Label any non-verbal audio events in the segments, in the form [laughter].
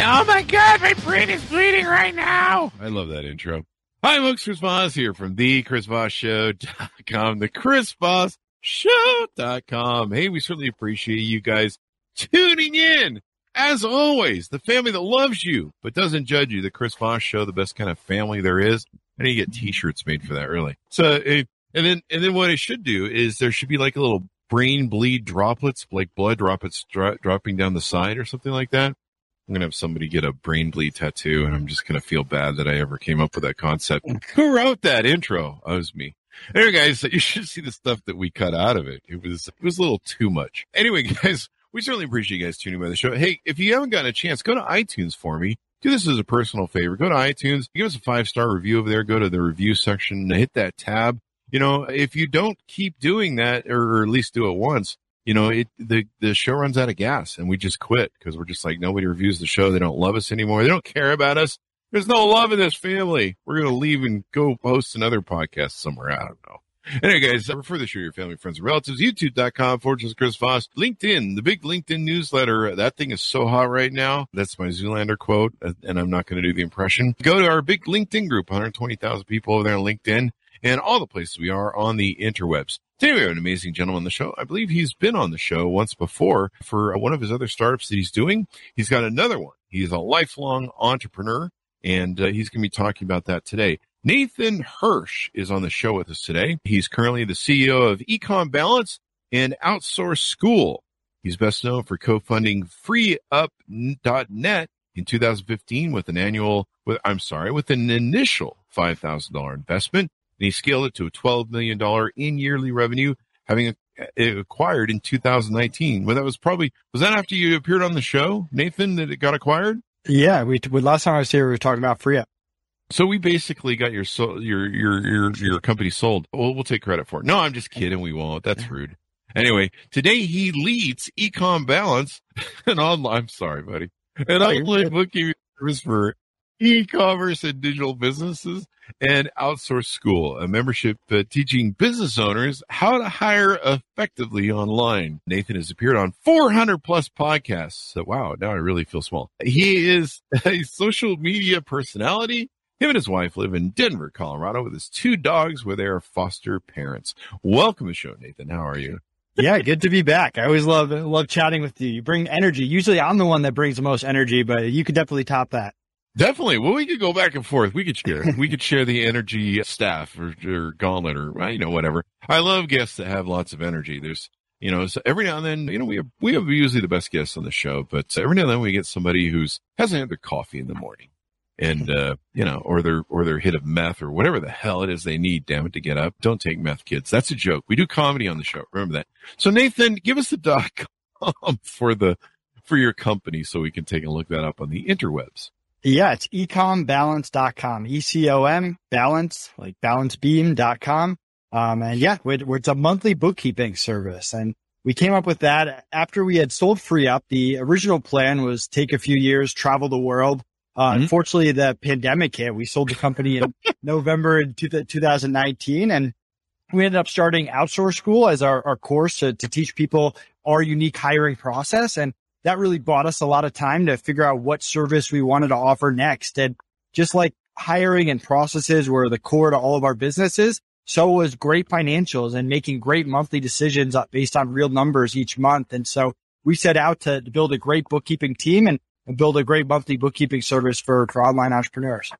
Oh my god, my brain is bleeding right now. I love that intro. Hi, folks. Chris Voss here from the Chris Voss Show.com, the Chris Voss Show.com. Hey, we certainly appreciate you guys tuning in. As always, the family that loves you but doesn't judge you. The Chris Voss Show, the best kind of family there is. I need to get T-shirts made for that, really. So, eh, and then and then what I should do is there should be like a little brain bleed droplets, like blood droplets dro- dropping down the side or something like that. I'm gonna have somebody get a brain bleed tattoo, and I'm just gonna feel bad that I ever came up with that concept. Mm. Who wrote that intro? Oh, that was me. Anyway, guys, [laughs] you should see the stuff that we cut out of it. It was it was a little too much. Anyway, [laughs] guys, we certainly appreciate you guys tuning by the show. Hey, if you haven't gotten a chance, go to iTunes for me. Do this as a personal favor. Go to iTunes, give us a five star review over there. Go to the review section, hit that tab. You know, if you don't keep doing that, or at least do it once, you know, it the the show runs out of gas and we just quit because we're just like nobody reviews the show. They don't love us anymore. They don't care about us. There's no love in this family. We're gonna leave and go host another podcast somewhere. I don't know. Anyway, guys, uh, refer the show to your family, friends, and relatives. YouTube.com slash Chris Voss. LinkedIn, the big LinkedIn newsletter. That thing is so hot right now. That's my Zoolander quote, uh, and I'm not going to do the impression. Go to our big LinkedIn group, 120,000 people over there on LinkedIn, and all the places we are on the interwebs. Today we have an amazing gentleman on the show. I believe he's been on the show once before for one of his other startups that he's doing. He's got another one. He's a lifelong entrepreneur and uh, he's going to be talking about that today. Nathan Hirsch is on the show with us today. He's currently the CEO of Ecom Balance and Outsource School. He's best known for co-funding FreeUp.net in 2015 with an annual, with, I'm sorry, with an initial $5,000 investment and he scaled it to a $12 million in yearly revenue, having it acquired in 2019. Well, that was probably, was that after you appeared on the show, Nathan, that it got acquired? Yeah. We, last time I was here, we were talking about FreeUp. So we basically got your, your, your, your, your company sold. Well, we'll take credit for it. No, I'm just kidding. We won't. That's rude. Anyway, today he leads Ecom Balance, [laughs] and online, I'm sorry, buddy, an oh, online bookkeeping service for e-commerce and digital businesses and outsource school, a membership uh, teaching business owners how to hire effectively online. Nathan has appeared on 400 plus podcasts. So wow, now I really feel small. He is a social media personality. Him and his wife live in Denver, Colorado with his two dogs where they are foster parents. Welcome to the show, Nathan. How are you? yeah, good to be back. I always love love chatting with you. You bring energy. Usually I'm the one that brings the most energy, but you could definitely top that. Definitely. Well, we could go back and forth. We could share. we could share the energy staff or, or gauntlet or well, you know whatever. I love guests that have lots of energy. There's you know so every now and then you know we have we have usually the best guests on the show, but every now and then we get somebody who's hasn't had their coffee in the morning, and uh, you know or their or their hit of meth or whatever the hell it is they need. Damn it to get up. Don't take meth, kids. That's a joke. We do comedy on the show. Remember that. So Nathan, give us the dot com [laughs] for the for your company so we can take a look that up on the interwebs. Yeah, it's ecombalance.com. E-C-O-M balance, like balancebeam.com. Um, and yeah, we're, we're, it's a monthly bookkeeping service. And we came up with that after we had sold FreeUp. The original plan was take a few years, travel the world. Uh, mm-hmm. unfortunately, the pandemic hit. We sold the company in [laughs] November in 2019 and we ended up starting outsource school as our, our course to, to teach people our unique hiring process. And that really bought us a lot of time to figure out what service we wanted to offer next. And just like hiring and processes were the core to all of our businesses, so was great financials and making great monthly decisions uh, based on real numbers each month. And so we set out to, to build a great bookkeeping team and, and build a great monthly bookkeeping service for, for online entrepreneurs.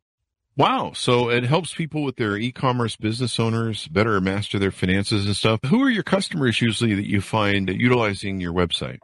Wow. So it helps people with their e-commerce business owners better master their finances and stuff. Who are your customers usually that you find utilizing your website?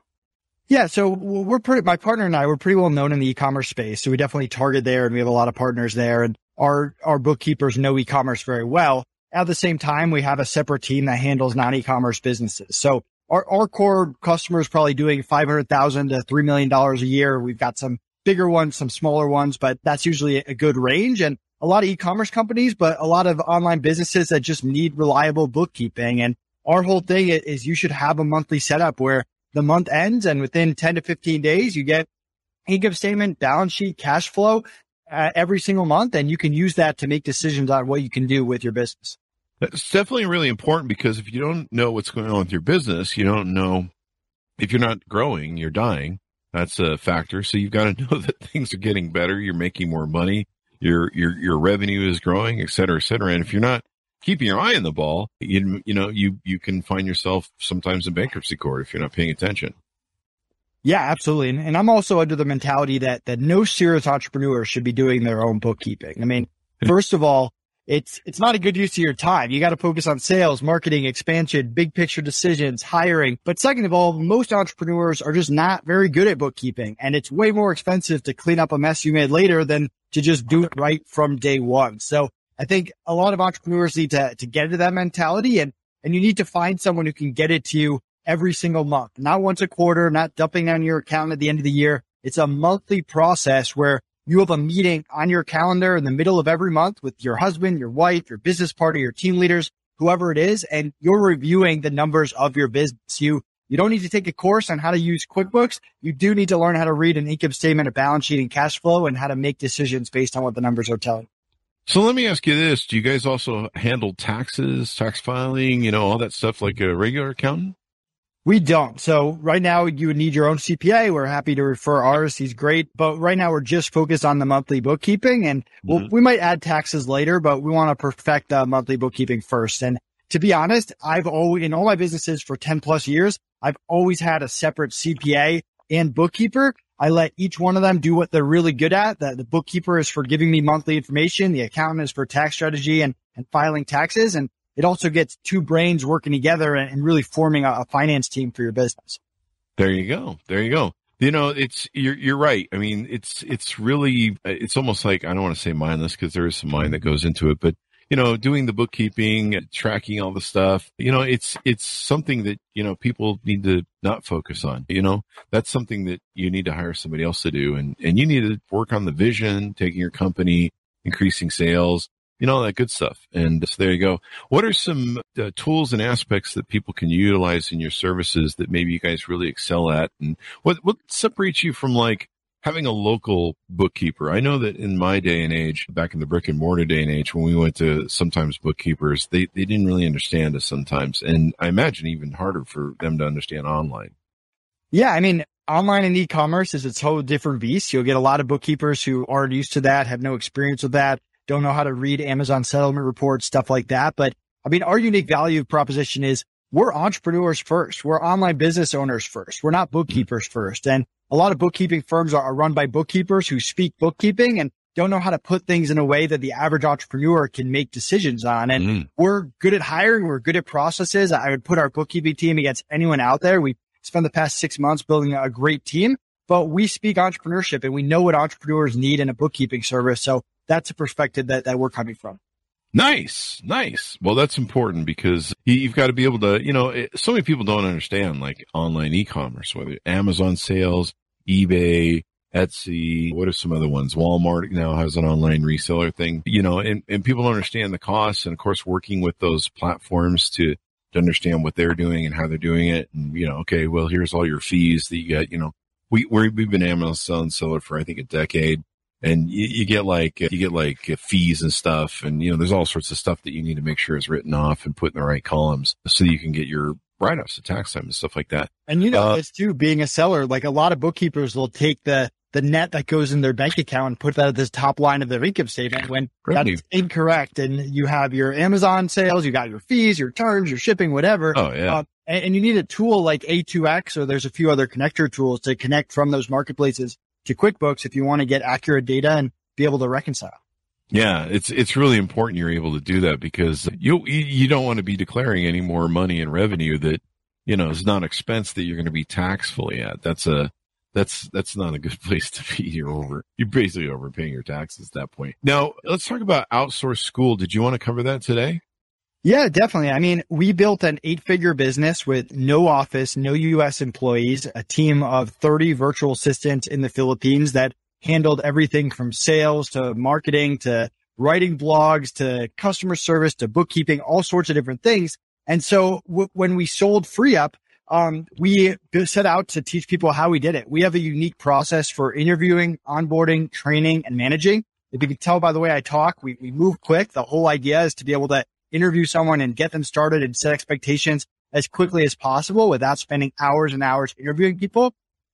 Yeah, so we're pretty, my partner and I, we're pretty well known in the e-commerce space. So we definitely target there and we have a lot of partners there and our, our bookkeepers know e-commerce very well. At the same time, we have a separate team that handles non-e-commerce businesses. So our, our core customer is probably doing 500,000 to $3 million a year. We've got some bigger ones, some smaller ones, but that's usually a good range. And a lot of e-commerce companies, but a lot of online businesses that just need reliable bookkeeping. And our whole thing is you should have a monthly setup where the month ends and within 10 to 15 days, you get income statement, balance sheet, cash flow uh, every single month. And you can use that to make decisions on what you can do with your business. That's definitely really important because if you don't know what's going on with your business, you don't know if you're not growing, you're dying. That's a factor. So you've got to [laughs] know that things are getting better. You're making more money. Your, your, your revenue is growing, et cetera, et cetera. And if you're not keeping your eye on the ball, you, you know, you, you can find yourself sometimes in bankruptcy court if you're not paying attention. Yeah, absolutely. And, and I'm also under the mentality that, that no serious entrepreneur should be doing their own bookkeeping. I mean, hmm. first of all, it's, it's not a good use of your time. You got to focus on sales, marketing, expansion, big picture decisions, hiring. But second of all, most entrepreneurs are just not very good at bookkeeping and it's way more expensive to clean up a mess you made later than to just do it right from day one. So I think a lot of entrepreneurs need to, to get into that mentality and, and you need to find someone who can get it to you every single month, not once a quarter, not dumping on your account at the end of the year. It's a monthly process where you have a meeting on your calendar in the middle of every month with your husband, your wife, your business partner, your team leaders, whoever it is, and you're reviewing the numbers of your business. You, you don't need to take a course on how to use QuickBooks. You do need to learn how to read an income statement, a balance sheet and cash flow and how to make decisions based on what the numbers are telling. So let me ask you this. Do you guys also handle taxes, tax filing, you know, all that stuff like a regular accountant? We don't. So right now you would need your own CPA. We're happy to refer ours. He's great. But right now we're just focused on the monthly bookkeeping and we'll, mm-hmm. we might add taxes later, but we want to perfect the monthly bookkeeping first. And to be honest, I've always, in all my businesses for 10 plus years, I've always had a separate CPA and bookkeeper. I let each one of them do what they're really good at. The, the bookkeeper is for giving me monthly information. The accountant is for tax strategy and, and filing taxes. And it also gets two brains working together and, and really forming a, a finance team for your business. There you go. There you go. You know, it's you're you're right. I mean, it's it's really it's almost like I don't want to say mindless because there is some mind that goes into it, but you know, doing the bookkeeping, tracking all the stuff, you know, it's, it's something that, you know, people need to not focus on, you know, that's something that you need to hire somebody else to do. And, and you need to work on the vision, taking your company, increasing sales, you know, all that good stuff. And so there you go. What are some uh, tools and aspects that people can utilize in your services that maybe you guys really excel at? And what, what separates you from like having a local bookkeeper? I know that in my day and age, back in the brick and mortar day and age, when we went to sometimes bookkeepers, they, they didn't really understand us sometimes. And I imagine even harder for them to understand online. Yeah. I mean, online and e-commerce is its whole different beast. You'll get a lot of bookkeepers who aren't used to that, have no experience with that don't know how to read Amazon settlement reports, stuff like that. But I mean, our unique value proposition is we're entrepreneurs first. We're online business owners first. We're not bookkeepers first. And a lot of bookkeeping firms are run by bookkeepers who speak bookkeeping and don't know how to put things in a way that the average entrepreneur can make decisions on. And mm. we're good at hiring. We're good at processes. I would put our bookkeeping team against anyone out there. We spent the past six months building a great team, but we speak entrepreneurship and we know what entrepreneurs need in a bookkeeping service. So that's a perspective that, that we're coming from. Nice, nice. Well, that's important because you've got to be able to, you know, so many people don't understand like online e-commerce, whether Amazon sales, eBay, Etsy, what are some other ones? Walmart now has an online reseller thing, you know, and, and people don't understand the costs. And of course, working with those platforms to, to understand what they're doing and how they're doing it. And, you know, okay, well, here's all your fees that you get, you know, we, we have been Amazon seller for, I think, a decade and you, you, get like you get like fees and stuff. And you know there's all sorts of stuff that you need to make sure is written off and put in the right columns so you can get your write-offs at tax time and stuff like that. And you know uh, this too being a seller like a lot of bookkeepers will take the the net that goes in their bank account and put that at the top line of their income statement when revenue. that's incorrect. And you have your amazon sales you got your fees your turns your shipping whatever. Oh yeah. Uh, and, and you need a tool like a2x or there's a few other connector tools to connect from those marketplaces to QuickBooks if you want to get accurate data and be able to reconcile. Yeah, it's it's really important you're able to do that because you you don't want to be declaring any more money and revenue that you know is not expense that you're going to be taxed fully at. That's a that's that's not a good [laughs] place to be. You're over you're basically overpaying your taxes at that point. Now let's talk about outsourced school. Did you want to cover that today? Yeah, definitely. I mean, we built an eight figure business with no office, no US employees, a team of 30 virtual assistants in the Philippines that handled everything from sales to marketing to writing blogs to customer service to bookkeeping, all sorts of different things. And so w- when we sold FreeUp, um, we set out to teach people how we did it. We have a unique process for interviewing, onboarding, training, and managing. If you can tell by the way I talk, we, we move quick. The whole idea is to be able to interview someone and get them started and set expectations as quickly as possible without spending hours and hours interviewing people,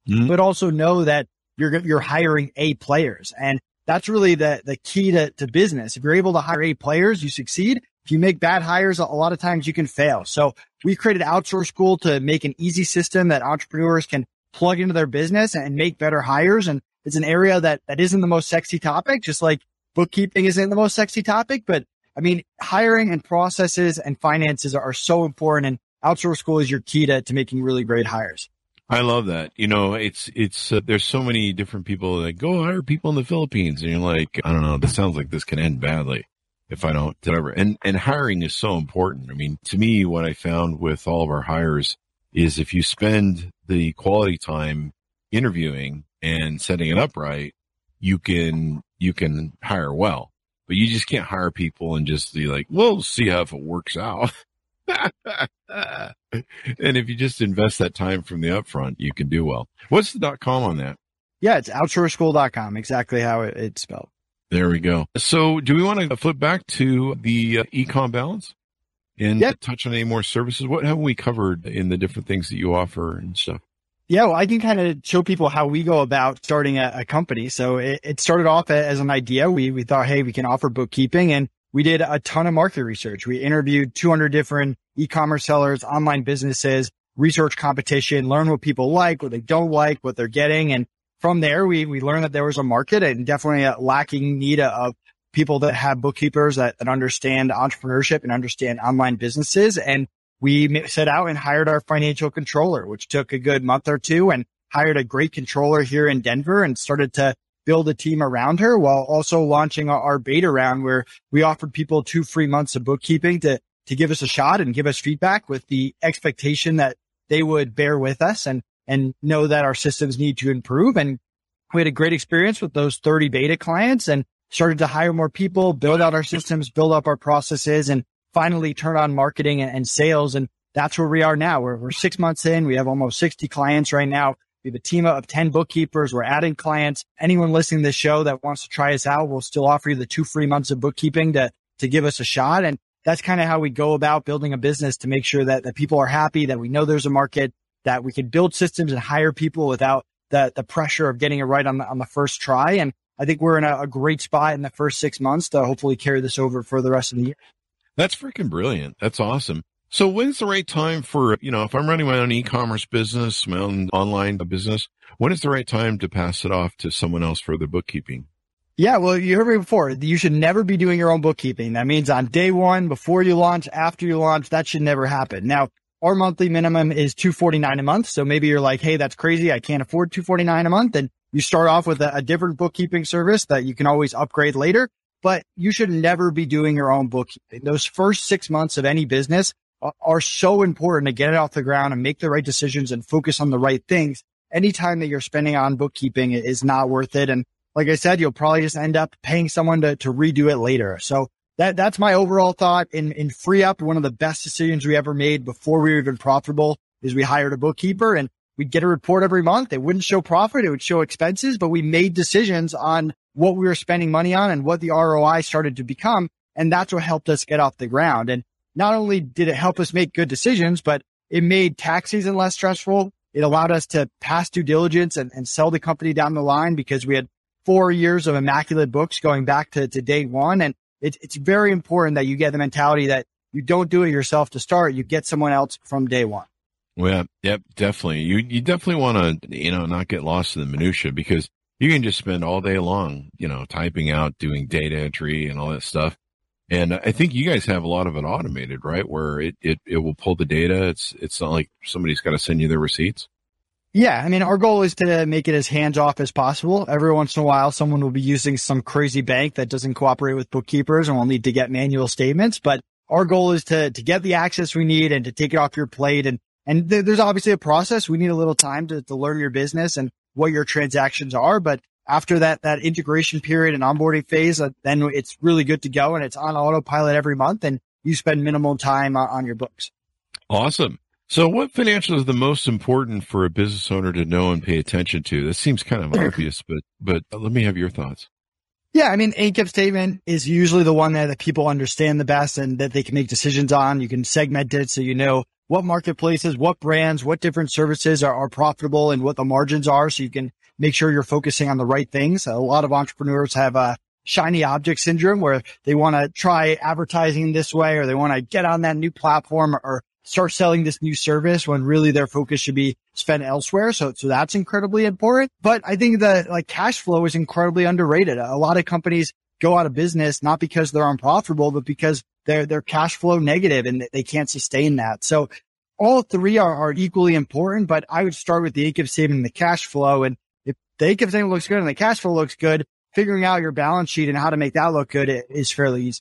mm-hmm. but also know that you're, you're hiring A players. And that's really the, the key to, to business. If you're able to hire A players, you succeed. If you make bad hires, a lot of times you can fail. So we created Outsource School to make an easy system that entrepreneurs can plug into their business and make better hires. And it's an area that, that isn't the most sexy topic, just like bookkeeping isn't the most sexy topic, but I mean, hiring and processes and finances are so important and outsource school is your key to, to making really great hires. I love that. You know, it's, it's, uh, there's so many different people that go hire people in the Philippines and you're like, I don't know, this sounds like this can end badly if I don't, whatever. And, and hiring is so important. I mean, to me, what I found with all of our hires is if you spend the quality time interviewing and setting it up right, you can, you can hire well but you just can't hire people and just be like, we'll see how if it works out. [laughs] and if you just invest that time from the upfront, you can do well. What's the dot com on that? Yeah, it's outsourceschool.com, exactly how it, it's spelled. There we go. So do we want to flip back to the uh, ecom balance and yep. touch on any more services? What have we covered in the different things that you offer and stuff? Yeah, well, I can kind of show people how we go about starting a, a company. So it, it, started off as an idea. We, we thought, hey, we can offer bookkeeping and we did a ton of market research. We interviewed 200 different e-commerce sellers, online businesses, research competition, learn what people like, what they don't like, what they're getting. And from there, we, we learned that there was a market and definitely a lacking need of people that have bookkeepers that, that understand entrepreneurship and understand online businesses. And we set out and hired our financial controller, which took a good month or two and hired a great controller here in Denver and started to build a team around her while also launching our, beta round where we offered people two free months of bookkeeping to, to give us a shot and give us feedback with the expectation that they would bear with us and, and know that our systems need to improve. And we had a great experience with those 30 beta clients and started to hire more people, build out our systems, build up our processes and finally turn on marketing and, sales. And that's where we are now. We're, we're six months in. We have almost 60 clients right now. We have a team of 10 bookkeepers. We're adding clients. Anyone listening to this show that wants to try us out, we'll still offer you the two free months of bookkeeping to, to give us a shot. And that's kind of how we go about building a business to make sure that, that people are happy, that we know there's a market, that we can build systems and hire people without the, the pressure of getting it right on the, on the first try. And I think we're in a, a great spot in the first six months to hopefully carry this over for the rest of the year. That's freaking brilliant. That's awesome. So when's the right time for, you know, if I'm running my own e-commerce business, my own online business, when is the right time to pass it off to someone else for the bookkeeping? Yeah, well, you heard me before. You should never be doing your own bookkeeping. That means on day one, before you launch, after you launch, that should never happen. Now, our monthly minimum is 249 a month. So maybe you're like, Hey, that's crazy. I can't afford 249 a month. And you start off with a, a different bookkeeping service that you can always upgrade later but you should never be doing your own bookkeeping. Those first six months of any business are so important to get it off the ground and make the right decisions and focus on the right things. Anytime that you're spending on bookkeeping is not worth it. And like I said, you'll probably just end up paying someone to, to redo it later. So that, that's my overall thought in, in FreeUp. One of the best decisions we ever made before we were even profitable is we hired a bookkeeper and we'd get a report every month. It wouldn't show profit. It would show expenses, but we made decisions on what we were spending money on and what the ROI started to become. And that's what helped us get off the ground. And not only did it help us make good decisions, but it made tax season less stressful. It allowed us to pass due diligence and, and sell the company down the line because we had four years of immaculate books going back to, to day one. And it's, it's very important that you get the mentality that you don't do it yourself to start. You get someone else from day one. Well, yep, definitely. You, you definitely want to, you know, not get lost in the minutia because you can just spend all day long, you know, typing out, doing data entry and all that stuff. And I think you guys have a lot of it automated, right? Where it, it, it will pull the data. It's, it's not like somebody's got to send you their receipts. Yeah. I mean, our goal is to make it as hands off as possible. Every once in a while, someone will be using some crazy bank that doesn't cooperate with bookkeepers and will need to get manual statements, but our goal is to, to get the access we need and to take it off your plate. And, and th- there's obviously a process. We need a little time to, to learn your business and what your transactions are. But after that, that integration period and onboarding phase, uh, then it's really good to go and it's on autopilot every month and you spend minimal time on, on your books. Awesome. So what financial is the most important for a business owner to know and pay attention to? This seems kind of [clears throat] obvious, but, but let me have your thoughts. Yeah, I mean, income statement is usually the one that, that people understand the best and that they can make decisions on. You can segment it so you know what marketplaces, what brands, what different services are, are profitable and what the margins are. So you can make sure you're focusing on the right things. A lot of entrepreneurs have a shiny object syndrome where they want to try advertising this way or they want to get on that new platform or start selling this new service when really their focus should be spent elsewhere. So, so that's incredibly important. But I think that like cash flow is incredibly underrated. A lot of companies go out of business, not because they're unprofitable, but because they're, they're cash flow negative and they can't sustain that. So all three are, are equally important, but I would start with the income and the cash flow. And if the income statement looks good and the cash flow looks good, figuring out your balance sheet and how to make that look good is fairly easy.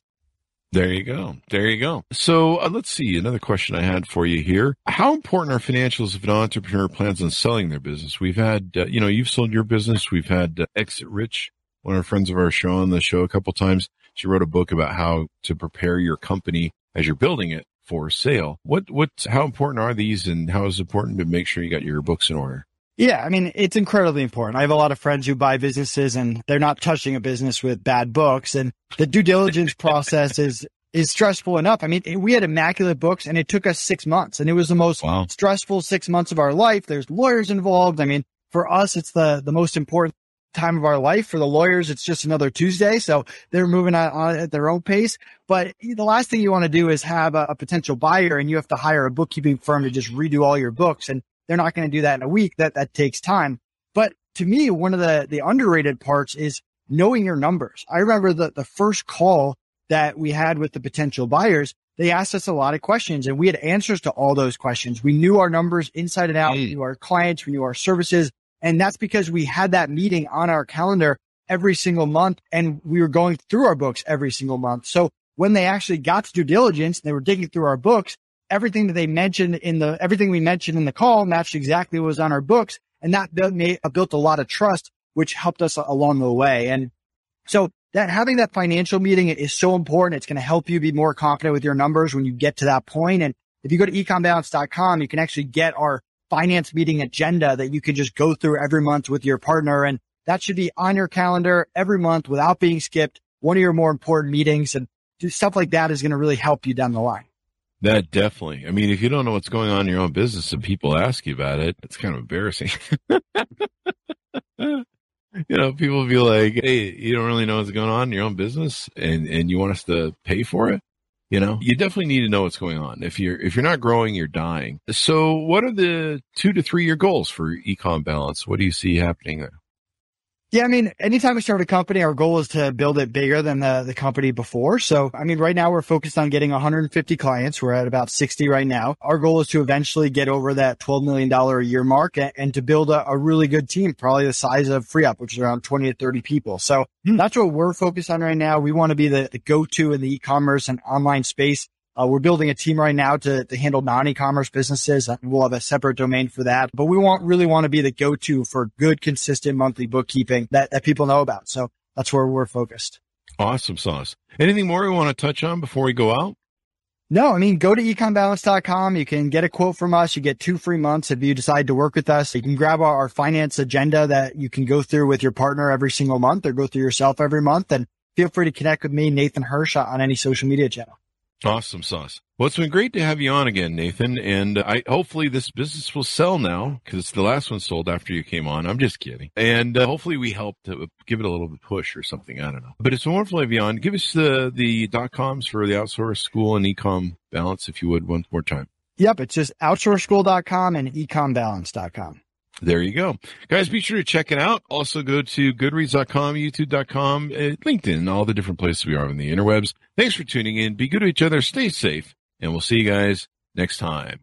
There you go. There you go. So uh, let's see. Another question I had for you here. How important are financials if an entrepreneur plans on selling their business? We've had, uh, you know, you've sold your business. We've had uh, Exit Rich, one of our friends of our show on the show a couple times. She wrote a book about how to prepare your company as you're building it for sale. What, what, how important are these and how is it important to make sure you got your books in order? Yeah, I mean, it's incredibly important. I have a lot of friends who buy businesses and they're not touching a business with bad books. And the due diligence [laughs] process is, is stressful enough. I mean, we had immaculate books and it took us six months and it was the most wow. stressful six months of our life. There's lawyers involved. I mean, for us, it's the, the most important time of our life. For the lawyers, it's just another Tuesday. So they're moving on, on at their own pace. But the last thing you want to do is have a, a potential buyer and you have to hire a bookkeeping firm to just redo all your books. And they're not going to do that in a week. That, that takes time. But to me, one of the, the underrated parts is knowing your numbers. I remember the, the first call that we had with the potential buyers. They asked us a lot of questions and we had answers to all those questions. We knew our numbers inside and out. We knew our clients. We knew our services. And that's because we had that meeting on our calendar every single month and we were going through our books every single month. So when they actually got to due diligence, they were digging through our books everything that they mentioned in the, everything we mentioned in the call matched exactly what was on our books. And that built, a lot of trust, which helped us along the way. And so that having that financial meeting is so important. It's going to help you be more confident with your numbers when you get to that point. And if you go to ecombalance.com, you can actually get our finance meeting agenda that you can just go through every month with your partner. And that should be on your calendar every month without being skipped. One of your more important meetings and stuff like that is going to really help you down the line. That definitely. I mean, if you don't know what's going on in your own business and people ask you about it, it's kind of embarrassing. [laughs] you know, people be like, Hey, you don't really know what's going on in your own business and, and you want us to pay for it. You know, you definitely need to know what's going on. If you're, if you're not growing, you're dying. So what are the two to three year goals for ecom balance? What do you see happening there? Yeah, I mean, anytime we start a company, our goal is to build it bigger than the, the company before. So, I mean, right now we're focused on getting 150 clients. We're at about 60 right now. Our goal is to eventually get over that $12 million a year mark and, and to build a, a, really good team, probably the size of FreeUp, which is around 20 to 30 people. So hmm. that's what we're focused on right now. We want to be the, the go-to in the e-commerce and online space. Uh, we're building a team right now to, to handle non-e-commerce businesses. We'll have a separate domain for that, but we want really want to be the go-to for good, consistent monthly bookkeeping that, that people know about. So that's where we're focused. Awesome sauce. Anything more you want to touch on before we go out? No, I mean, go to ecombalance.com. You can get a quote from us. You get two free months if you decide to work with us. You can grab our, our finance agenda that you can go through with your partner every single month or go through yourself every month. And feel free to connect with me, Nathan Hirsch, on any social media channel. Awesome sauce. Well, it's been great to have you on again, Nathan. And I hopefully this business will sell now because the last one sold after you came on. I'm just kidding. And uh, hopefully we helped to give it a little bit push or something. I don't know. But it's wonderful to have you on. Give us the the dot coms for the outsource school and ecom balance, if you would, one more time. Yep, it's just outsourceschool.com and ecombalance.com. There you go. Guys, be sure to check it out. Also go to goodreads.com, youtube.com, uh, LinkedIn, all the different places we are on the interwebs. Thanks for tuning in. Be good to each other. Stay safe and we'll see you guys next time.